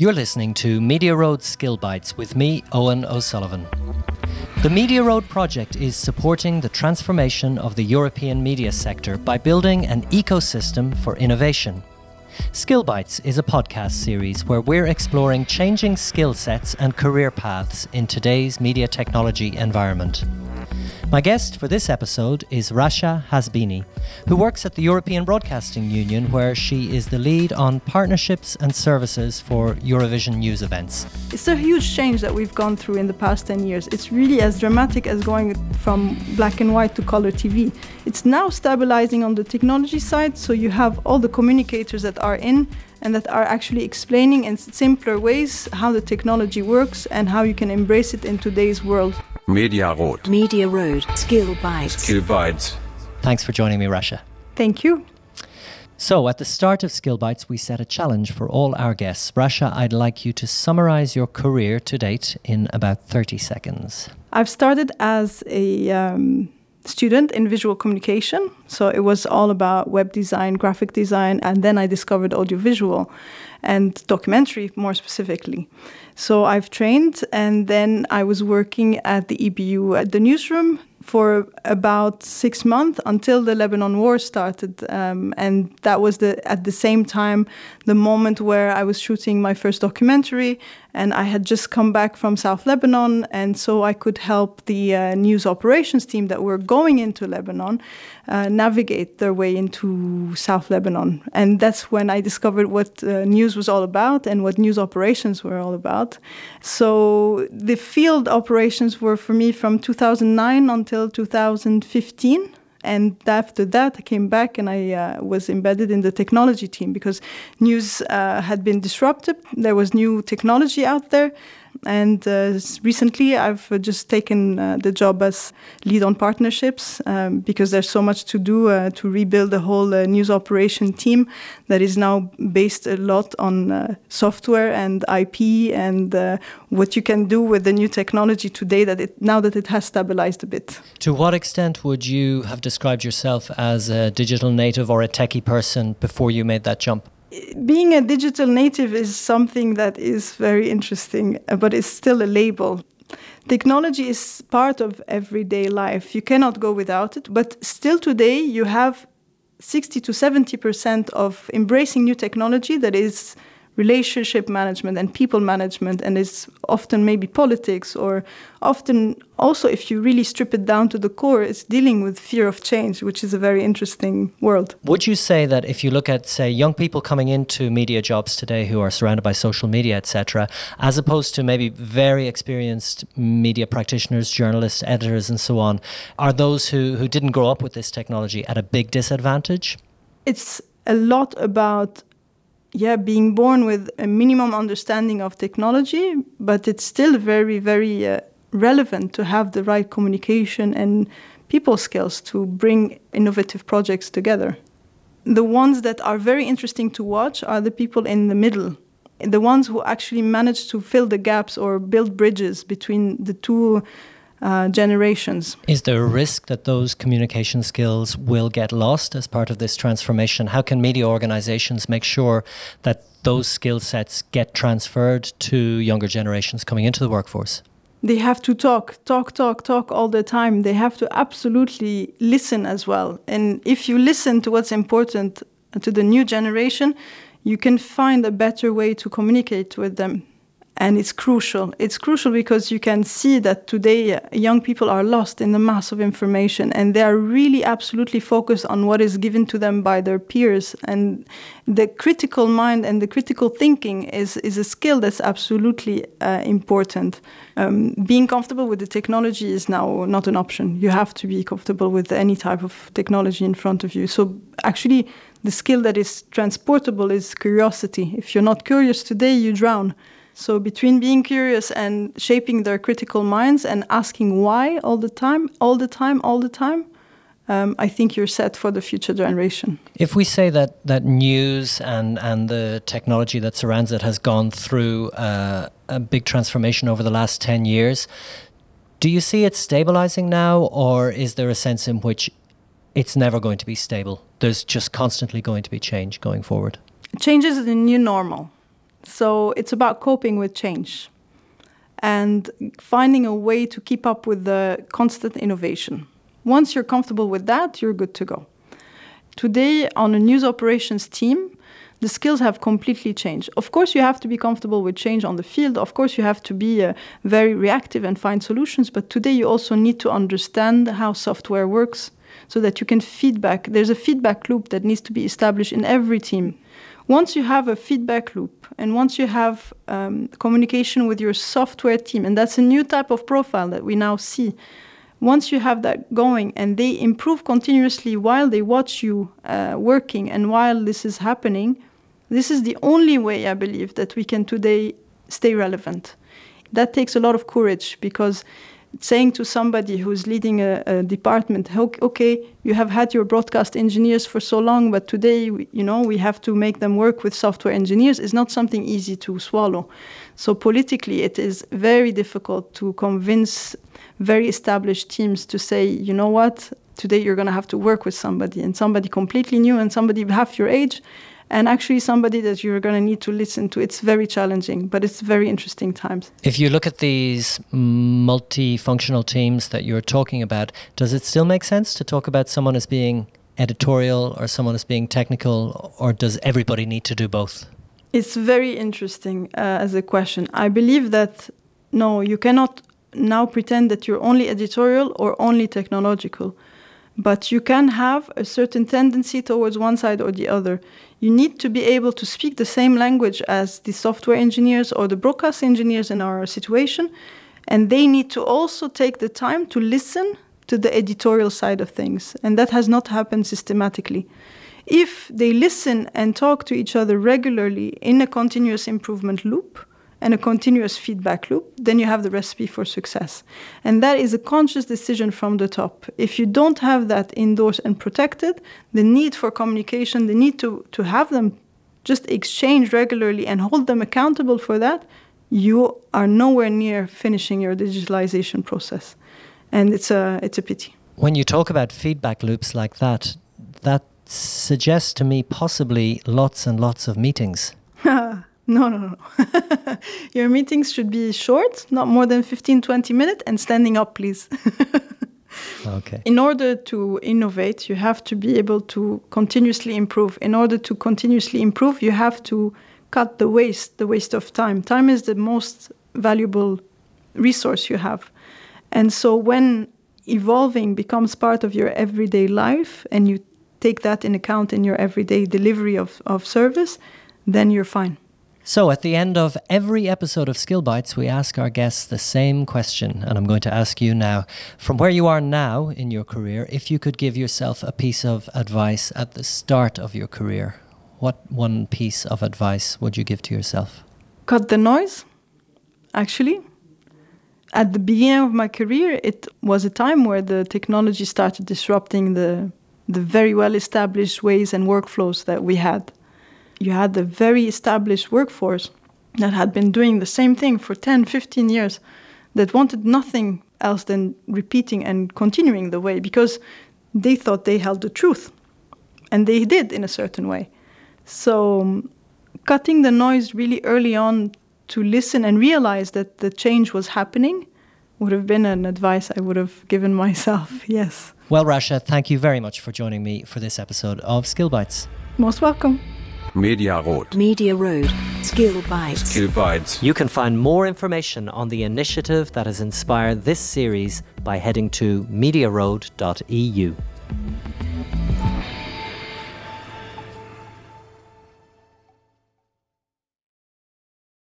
You're listening to Media Road Skill Bites with me, Owen O'Sullivan. The Media Road project is supporting the transformation of the European media sector by building an ecosystem for innovation. Skill Bites is a podcast series where we're exploring changing skill sets and career paths in today's media technology environment. My guest for this episode is Rasha Hasbini, who works at the European Broadcasting Union, where she is the lead on partnerships and services for Eurovision news events. It's a huge change that we've gone through in the past 10 years. It's really as dramatic as going from black and white to color TV. It's now stabilizing on the technology side, so you have all the communicators that are in and that are actually explaining in simpler ways how the technology works and how you can embrace it in today's world. Media Road. Media Road. Skill Bites. Skill Bites. Thanks for joining me, Rasha. Thank you. So, at the start of Skill Bites, we set a challenge for all our guests. Rasha, I'd like you to summarize your career to date in about 30 seconds. I've started as a um, student in visual communication. So it was all about web design, graphic design, and then I discovered audiovisual and documentary more specifically. So I've trained, and then I was working at the EBU at the newsroom for about six months until the Lebanon war started, um, and that was the at the same time the moment where I was shooting my first documentary, and I had just come back from South Lebanon, and so I could help the uh, news operations team that were going into Lebanon uh, navigate their way into South Lebanon, and that's when I discovered what uh, news was all about and what news operations were all about. So the field operations were for me from 2009 until 2015 and after that i came back and i uh, was embedded in the technology team because news uh, had been disrupted. There was new technology out there and uh, recently, I've uh, just taken uh, the job as lead on partnerships um, because there's so much to do uh, to rebuild the whole uh, news operation team that is now based a lot on uh, software and IP and what you can do with the new technology today. That it now that it has stabilized a bit. To what extent would you have described yourself as a digital native or a techie person before you made that jump? Being a digital native is something that is very interesting, uh, but it's still a label. Technology is part of everyday life. You cannot go without it, but still today you have 60 to 70% of embracing new technology that is relationship management and people management and it's often maybe politics or often also if you really strip it down to the core it's dealing with fear of change which is a very interesting world. Would you say that if you look at say young people coming into media jobs today who are surrounded by social media etc as opposed to maybe very experienced media practitioners journalists editors and so on are those who who didn't grow up with this technology at a big disadvantage? It's a lot about yeah, being born with a minimum understanding of technology, but it's still very, very uh, relevant to have the right communication and people skills to bring innovative projects together. The ones that are very interesting to watch are the people in the middle, the ones who actually manage to fill the gaps or build bridges between the two uh, generations. Is there a risk that those communication skills will get lost as part of this transformation? How can media organizations make sure that those skill sets get transferred to younger generations coming into the workforce? They have to talk, talk, talk, talk all the time. They have to absolutely listen as well. And if you listen to what's important to the new generation, you can find a better way to communicate with them and it's crucial. It's crucial because you can see that today uh, young people are lost in the mass of information and they are really absolutely focused on what is given to them by their peers. And the critical mind and the critical thinking is, is a skill that's absolutely uh, important. Um, being comfortable with the technology is now not an option. You have to be comfortable with any type of technology in front of you. So, actually, the skill that is transportable is curiosity. If you're not curious today, you drown. So between being curious and shaping their critical minds and asking why all the time, all the time, all the time, um, I think you're set for the future generation. If we say that that news and and the technology that surrounds it has gone through uh, a big transformation over the last ten years, do you see it stabilizing now, or is there a sense in which it's never going to be stable? There's just constantly going to be change going forward. Change is the new normal So it's about coping with change and finding a way to keep up with the constant innovation. Once you're comfortable with that, you're good to go. Today, on a news operations team, the skills have completely changed. Of course, you have to be comfortable with change on the field. Of course, you have to be uh, very reactive and find solutions. But today, you also need to understand how software works so that you can feedback. There's a feedback loop that needs to be established in every team. Once you have a feedback loop and once you have um, communication with your software team, and that's a new type of profile that we now see. Once you have that going and they improve continuously while they watch you uh, working and while this is happening, this is the only way I believe that we can today stay relevant. That takes a lot of courage because saying to somebody who's leading a, a, department, okay, you have had your broadcast engineers for so long, but today, you know, we have to make them work with software engineers is not something easy to swallow. So politically, it is very difficult to convince very established teams to say, you know what, today you're going to have to work with somebody and somebody completely new and somebody half your age and actually somebody that you're going to need to listen to. It's very challenging, but it's very interesting times. If you look at these multifunctional teams that you're talking about, does it still make sense to talk about someone as being editorial or someone as being technical, or does everybody need to do both? It's very interesting uh, as a question. I believe that no, you cannot now pretend that you're only editorial or only technological but you can have a certain tendency towards one side or the other. You need to be able to speak the same language as the software engineers or the broadcast engineers in our situation, and they need to also take the time to listen to the editorial side of things, and that has not happened systematically. If they listen and talk to each other regularly in a continuous improvement loop, and a continuous feedback loop, then you have the recipe for success. And that is a conscious decision from the top. If you don't have that indoors and protected, the need for communication, the need to, to have them just exchange regularly and hold them accountable for that, you are nowhere near finishing your digitalization process. And it's a, it's a pity. When you talk about feedback loops like that, that suggests to me possibly lots and lots of meetings. No, no, no. Your meetings should be short, not more than 15, 20 minutes, and standing up, please. okay. In order to innovate, you have to be able to continuously improve. In order to continuously improve, you have to cut the waste, the waste of time. Time is the most valuable resource you have. And so when evolving becomes part of your everyday life and you take that in account in your everyday delivery of, of service, then you're fine. So, at the end of every episode of Skill Bites, we ask our guests the same question, and I'm going to ask you now. From where you are now in your career, if you could give yourself a piece of advice at the start of your career, what one piece of advice would you give to yourself? Cut the noise, actually. At the beginning of my career, it was a time where the technology started disrupting the, the very well established ways and workflows that we had you had a very established workforce that had been doing the same thing for 10, 15 years that wanted nothing else than repeating and continuing the way because they thought they held the truth. And they did in a certain way. So, um, cutting the noise really early on to listen and realize that the change was happening would have been an advice I would have given myself, yes. Well, Rasha, thank you very much for joining me for this episode of Skill Bites. Most welcome. Media Road. Media Road. Skill Bites. Skill Bites. You can find more information on the initiative that has inspired this series by heading to mediaroad.eu.